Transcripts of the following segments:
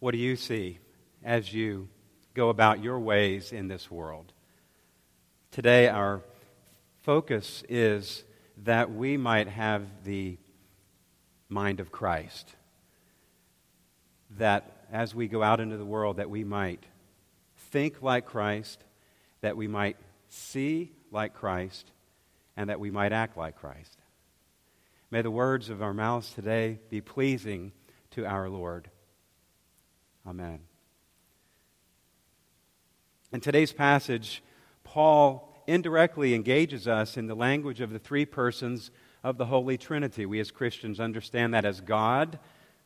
What do you see as you go about your ways in this world? Today, our focus is that we might have the mind of Christ. That as we go out into the world, that we might think like Christ, that we might see like Christ, and that we might act like Christ. May the words of our mouths today be pleasing to our Lord. Amen. In today's passage, Paul indirectly engages us in the language of the three persons of the Holy Trinity. We as Christians understand that as God,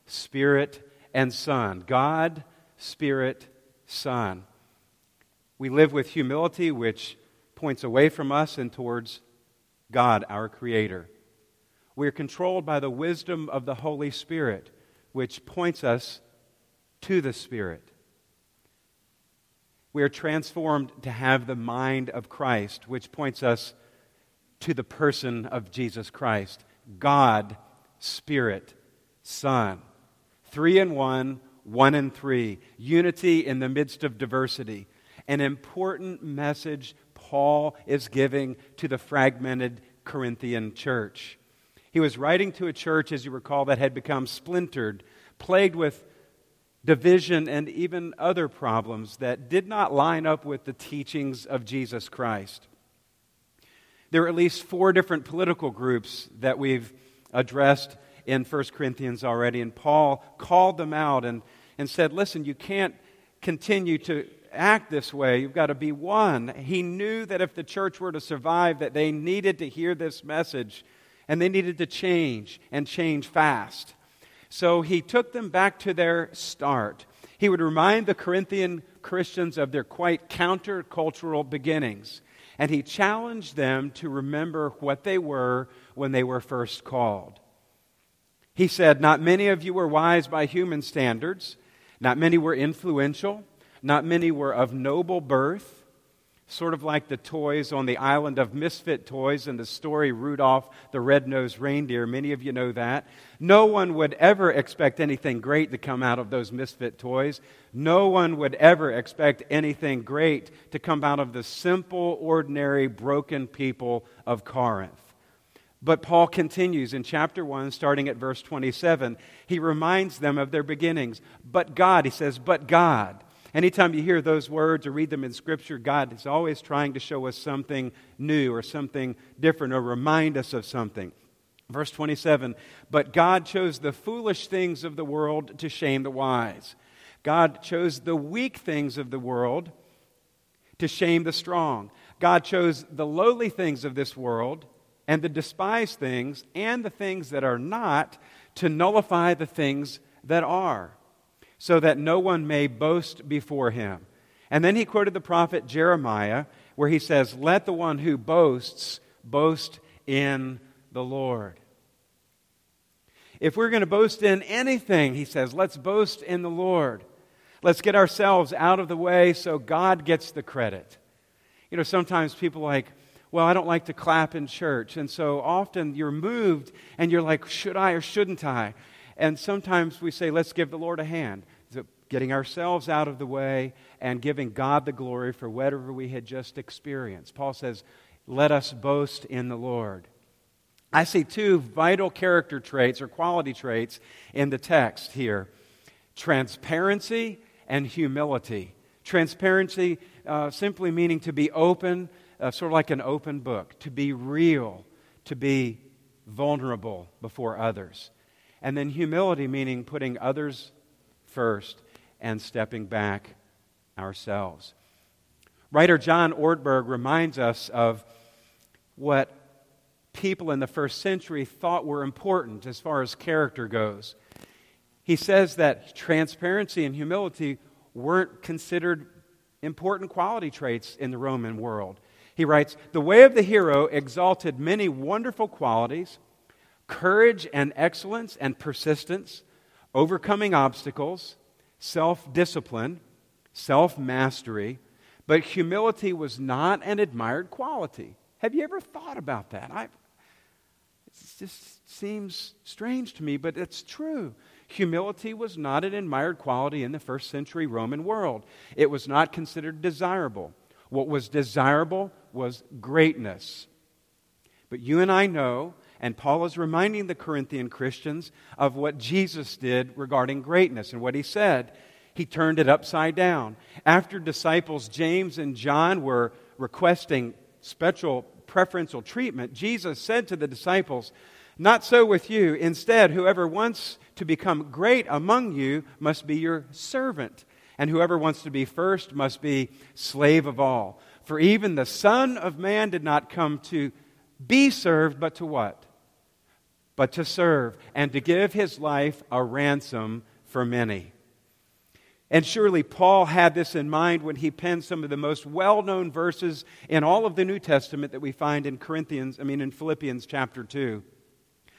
Spirit, and Son. God, Spirit, Son. We live with humility, which points away from us and towards God, our Creator. We are controlled by the wisdom of the Holy Spirit, which points us to the Spirit. We are transformed to have the mind of Christ, which points us to the person of Jesus Christ God, Spirit, Son. Three in one, one in three. Unity in the midst of diversity. An important message Paul is giving to the fragmented Corinthian church. He was writing to a church, as you recall, that had become splintered, plagued with division, and even other problems that did not line up with the teachings of Jesus Christ. There are at least four different political groups that we've addressed in 1 Corinthians already, and Paul called them out and, and said, Listen, you can't continue to act this way. You've got to be one. He knew that if the church were to survive, that they needed to hear this message and they needed to change and change fast. So he took them back to their start. He would remind the Corinthian Christians of their quite countercultural beginnings. And he challenged them to remember what they were when they were first called. He said, Not many of you were wise by human standards, not many were influential, not many were of noble birth sort of like the toys on the island of misfit toys in the story Rudolph the Red-Nosed Reindeer. Many of you know that. No one would ever expect anything great to come out of those misfit toys. No one would ever expect anything great to come out of the simple, ordinary, broken people of Corinth. But Paul continues in chapter 1, starting at verse 27. He reminds them of their beginnings. But God, he says, but God. Anytime you hear those words or read them in Scripture, God is always trying to show us something new or something different or remind us of something. Verse 27 But God chose the foolish things of the world to shame the wise. God chose the weak things of the world to shame the strong. God chose the lowly things of this world and the despised things and the things that are not to nullify the things that are so that no one may boast before him. And then he quoted the prophet Jeremiah, where he says, Let the one who boasts boast in the Lord. If we're going to boast in anything, he says, let's boast in the Lord. Let's get ourselves out of the way so God gets the credit. You know, sometimes people like, well, I don't like to clap in church. And so often you're moved and you're like, should I or shouldn't I? And sometimes we say, let's give the Lord a hand getting ourselves out of the way and giving God the glory for whatever we had just experienced. Paul says, Let us boast in the Lord. I see two vital character traits or quality traits in the text here transparency and humility. Transparency uh, simply meaning to be open, uh, sort of like an open book, to be real, to be vulnerable before others. And then humility meaning putting others first and stepping back ourselves. Writer John Ortberg reminds us of what people in the first century thought were important as far as character goes. He says that transparency and humility weren't considered important quality traits in the Roman world. He writes The way of the hero exalted many wonderful qualities courage and excellence and persistence, overcoming obstacles, self discipline, self mastery, but humility was not an admired quality. Have you ever thought about that? I, it just seems strange to me, but it's true. Humility was not an admired quality in the first century Roman world, it was not considered desirable. What was desirable was greatness. But you and I know, and Paul is reminding the Corinthian Christians of what Jesus did regarding greatness and what he said. He turned it upside down. After disciples James and John were requesting special preferential treatment, Jesus said to the disciples, Not so with you. Instead, whoever wants to become great among you must be your servant, and whoever wants to be first must be slave of all. For even the Son of Man did not come to be served, but to what? But to serve, and to give his life a ransom for many. And surely Paul had this in mind when he penned some of the most well known verses in all of the New Testament that we find in Corinthians, I mean, in Philippians chapter 2.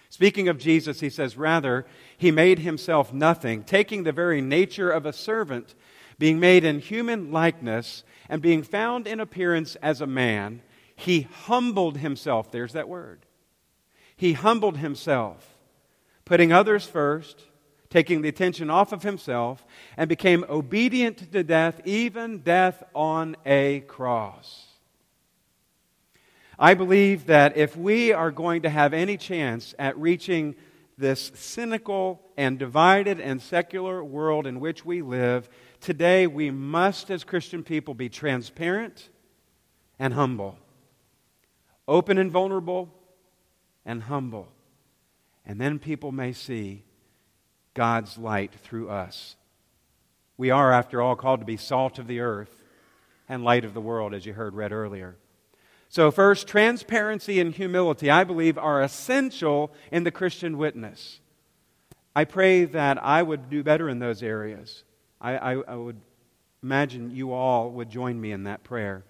Speaking of Jesus, he says, Rather, he made himself nothing, taking the very nature of a servant, being made in human likeness, and being found in appearance as a man, he humbled himself. There's that word. He humbled himself, putting others first, taking the attention off of himself, and became obedient to death, even death on a cross. I believe that if we are going to have any chance at reaching this cynical and divided and secular world in which we live, today we must, as Christian people, be transparent and humble, open and vulnerable and humble. And then people may see God's light through us. We are, after all, called to be salt of the earth and light of the world, as you heard read earlier. So, first, transparency and humility, I believe, are essential in the Christian witness. I pray that I would do better in those areas. I, I, I would imagine you all would join me in that prayer.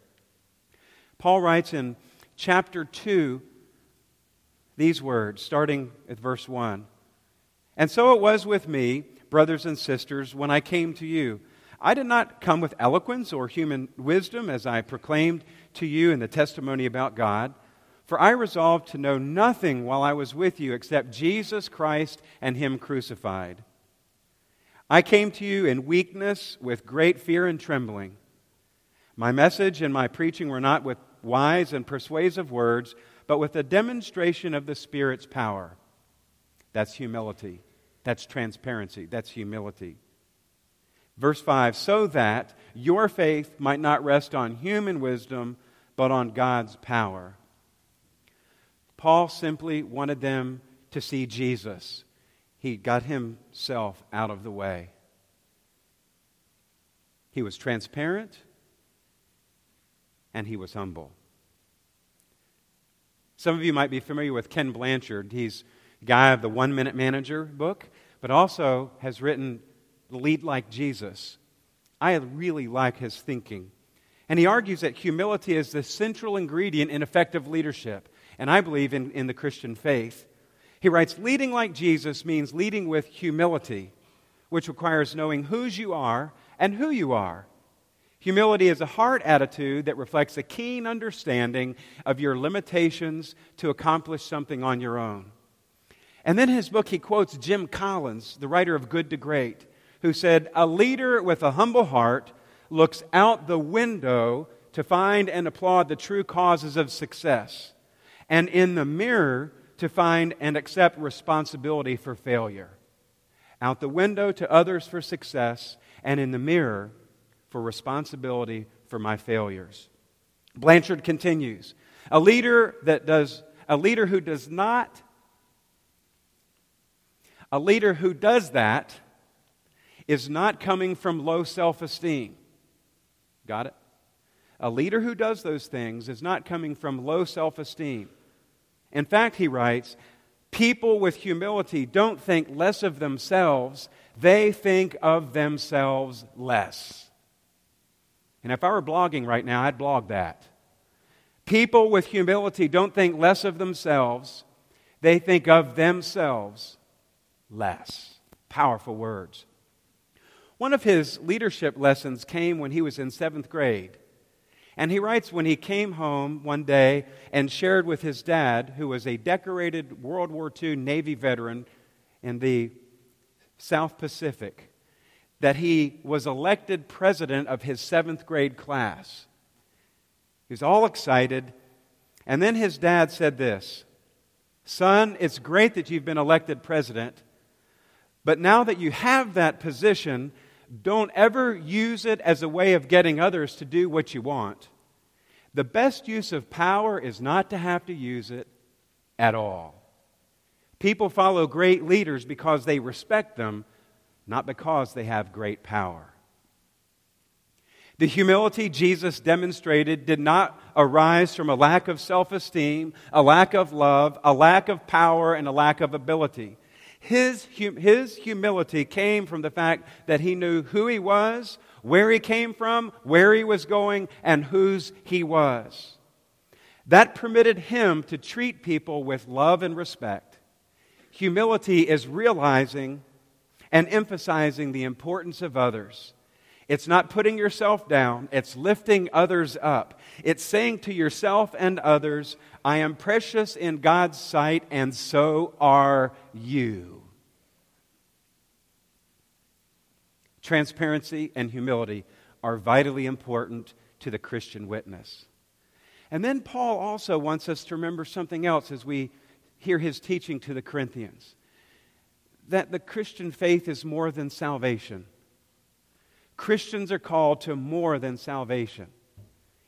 Paul writes in chapter 2 these words, starting at verse 1. And so it was with me, brothers and sisters, when I came to you. I did not come with eloquence or human wisdom as I proclaimed to you in the testimony about God. For I resolved to know nothing while I was with you except Jesus Christ and Him crucified. I came to you in weakness with great fear and trembling. My message and my preaching were not with wise and persuasive words, but with a demonstration of the Spirit's power. That's humility. That's transparency. That's humility. Verse 5 so that your faith might not rest on human wisdom, but on God's power. Paul simply wanted them to see Jesus. He got himself out of the way. He was transparent and he was humble. Some of you might be familiar with Ken Blanchard. He's a guy of the One Minute Manager book, but also has written Lead Like Jesus. I really like his thinking. And he argues that humility is the central ingredient in effective leadership, and I believe in, in the Christian faith. He writes Leading like Jesus means leading with humility, which requires knowing whose you are and who you are. Humility is a heart attitude that reflects a keen understanding of your limitations to accomplish something on your own. And then in his book, he quotes Jim Collins, the writer of Good to Great, who said, A leader with a humble heart looks out the window to find and applaud the true causes of success, and in the mirror to find and accept responsibility for failure. Out the window to others for success, and in the mirror for responsibility for my failures. Blanchard continues A leader that does, a leader who does not, a leader who does that is not coming from low self esteem. Got it? A leader who does those things is not coming from low self esteem. In fact, he writes, people with humility don't think less of themselves, they think of themselves less. And if I were blogging right now, I'd blog that. People with humility don't think less of themselves, they think of themselves less. Powerful words. One of his leadership lessons came when he was in seventh grade. And he writes when he came home one day and shared with his dad, who was a decorated World War II Navy veteran in the South Pacific, that he was elected president of his seventh grade class. He was all excited. And then his dad said this Son, it's great that you've been elected president, but now that you have that position, don't ever use it as a way of getting others to do what you want. The best use of power is not to have to use it at all. People follow great leaders because they respect them, not because they have great power. The humility Jesus demonstrated did not arise from a lack of self esteem, a lack of love, a lack of power, and a lack of ability. His, his humility came from the fact that he knew who he was, where he came from, where he was going, and whose he was. That permitted him to treat people with love and respect. Humility is realizing and emphasizing the importance of others. It's not putting yourself down, it's lifting others up. It's saying to yourself and others, I am precious in God's sight, and so are you. Transparency and humility are vitally important to the Christian witness. And then Paul also wants us to remember something else as we hear his teaching to the Corinthians that the Christian faith is more than salvation. Christians are called to more than salvation.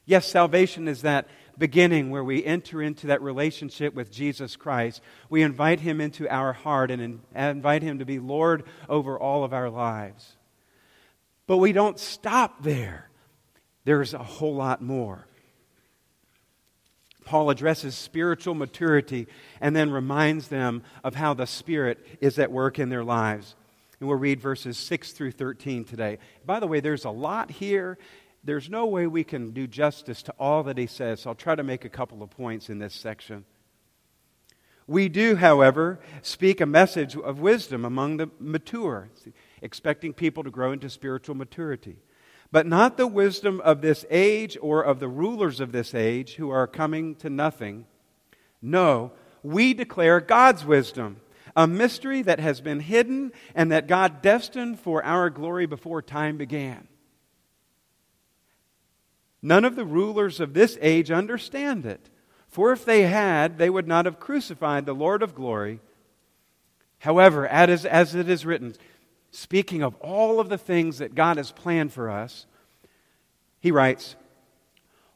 Yes, salvation is that beginning where we enter into that relationship with Jesus Christ. We invite him into our heart and invite him to be Lord over all of our lives. But we don't stop there, there's a whole lot more. Paul addresses spiritual maturity and then reminds them of how the Spirit is at work in their lives. And we'll read verses 6 through 13 today. By the way, there's a lot here. There's no way we can do justice to all that he says, so I'll try to make a couple of points in this section. We do, however, speak a message of wisdom among the mature, expecting people to grow into spiritual maturity but not the wisdom of this age or of the rulers of this age who are coming to nothing. No, we declare God's wisdom, a mystery that has been hidden and that God destined for our glory before time began. None of the rulers of this age understand it, for if they had, they would not have crucified the Lord of glory. However, as, it is written, speaking of all of the things that God has planned for us, he writes,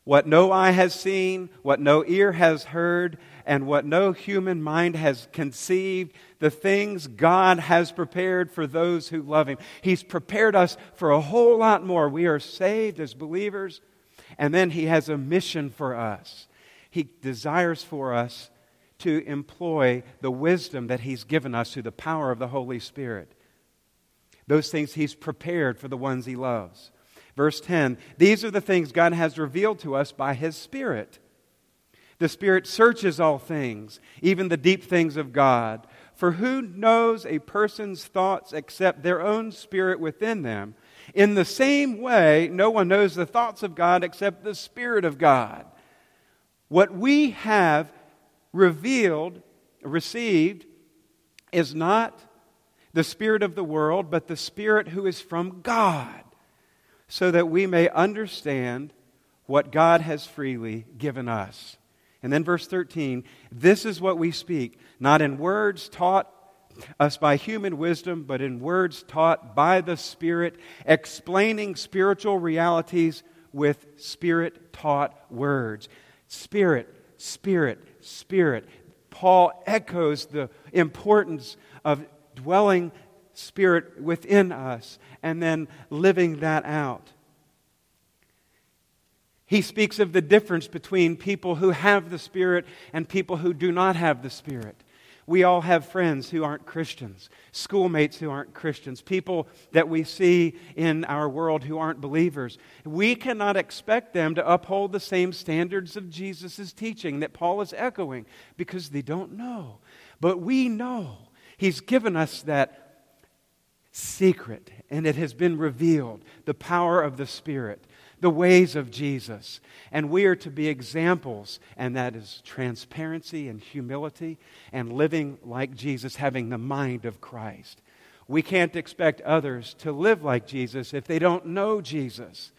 What no eye has seen, what no ear has heard, and what no human mind has conceived, the things God has prepared for those who love Him. He's prepared us for a whole lot more. We are saved as believers, and then He has a mission for us. He desires for us to employ the wisdom that He's given us through the power of the Holy Spirit. Those things he's prepared for the ones he loves. Verse 10 These are the things God has revealed to us by his Spirit. The Spirit searches all things, even the deep things of God. For who knows a person's thoughts except their own spirit within them? In the same way, no one knows the thoughts of God except the Spirit of God. What we have revealed, received, is not the Spirit of the world, but the Spirit who is from God, so that we may understand what God has freely given us. And then, verse 13 this is what we speak, not in words taught us by human wisdom, but in words taught by the Spirit, explaining spiritual realities with Spirit taught words. Spirit, Spirit, Spirit. Paul echoes the importance of dwelling spirit within us and then living that out. He speaks of the difference between people who have the Spirit and people who do not have the Spirit. We all have friends who aren't Christians, schoolmates who aren't Christians, people that we see in our world who aren't believers. We cannot expect them to uphold the same standards of Jesus' teaching that Paul is echoing because they don't know. But we know He's given us that secret, and it has been revealed the power of the Spirit, the ways of Jesus. And we are to be examples, and that is transparency and humility and living like Jesus, having the mind of Christ. We can't expect others to live like Jesus if they don't know Jesus.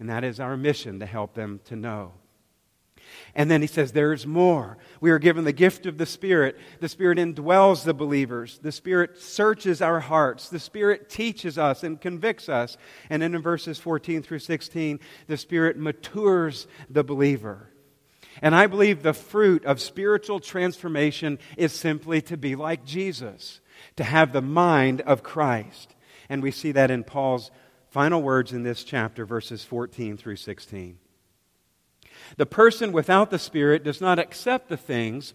And that is our mission to help them to know. And then he says, There's more. We are given the gift of the Spirit. The Spirit indwells the believers. The Spirit searches our hearts. The Spirit teaches us and convicts us. And then in verses 14 through 16, the Spirit matures the believer. And I believe the fruit of spiritual transformation is simply to be like Jesus, to have the mind of Christ. And we see that in Paul's final words in this chapter, verses 14 through 16. The person without the Spirit does not accept the things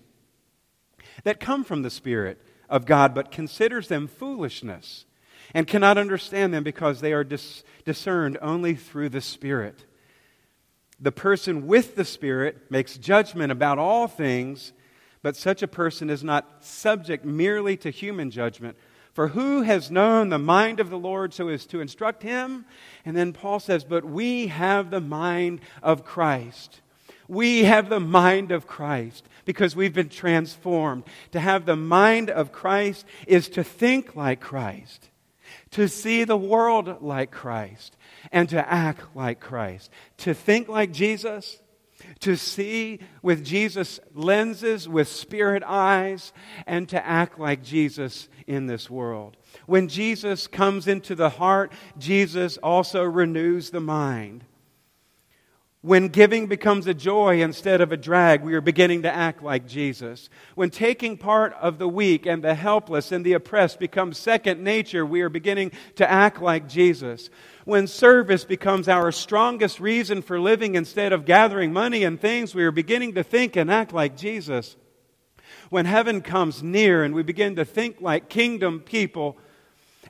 that come from the Spirit of God, but considers them foolishness and cannot understand them because they are dis- discerned only through the Spirit. The person with the Spirit makes judgment about all things, but such a person is not subject merely to human judgment. For who has known the mind of the Lord so as to instruct him? And then Paul says, But we have the mind of Christ. We have the mind of Christ because we've been transformed. To have the mind of Christ is to think like Christ, to see the world like Christ, and to act like Christ. To think like Jesus, to see with Jesus' lenses, with spirit eyes, and to act like Jesus in this world. When Jesus comes into the heart, Jesus also renews the mind. When giving becomes a joy instead of a drag, we are beginning to act like Jesus. When taking part of the weak and the helpless and the oppressed becomes second nature, we are beginning to act like Jesus. When service becomes our strongest reason for living instead of gathering money and things, we are beginning to think and act like Jesus. When heaven comes near and we begin to think like kingdom people,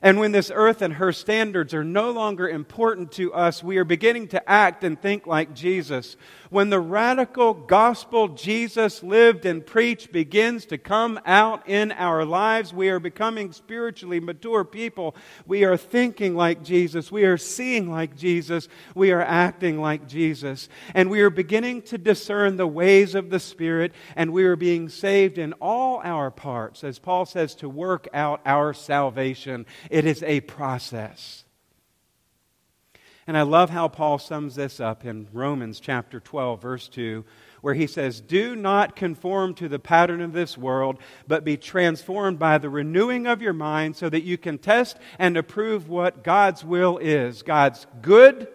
and when this earth and her standards are no longer important to us, we are beginning to act and think like Jesus. When the radical gospel Jesus lived and preached begins to come out in our lives, we are becoming spiritually mature people. We are thinking like Jesus. We are seeing like Jesus. We are acting like Jesus. And we are beginning to discern the ways of the Spirit, and we are being saved in all our parts, as Paul says, to work out our salvation. It is a process. And I love how Paul sums this up in Romans chapter 12, verse 2, where he says, Do not conform to the pattern of this world, but be transformed by the renewing of your mind so that you can test and approve what God's will is God's good,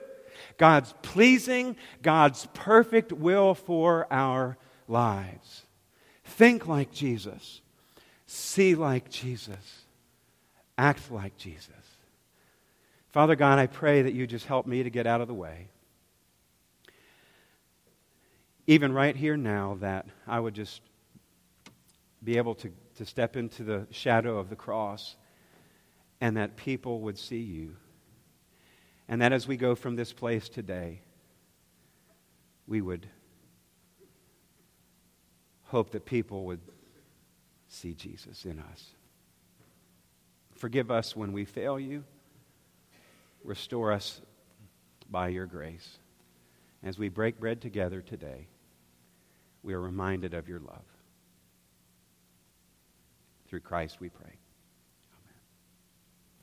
God's pleasing, God's perfect will for our lives. Think like Jesus, see like Jesus act like Jesus. Father God, I pray that you just help me to get out of the way. Even right here now, that I would just be able to, to step into the shadow of the cross and that people would see you. And that as we go from this place today, we would hope that people would see Jesus in us. Forgive us when we fail you. Restore us by your grace. As we break bread together today, we are reminded of your love. Through Christ we pray.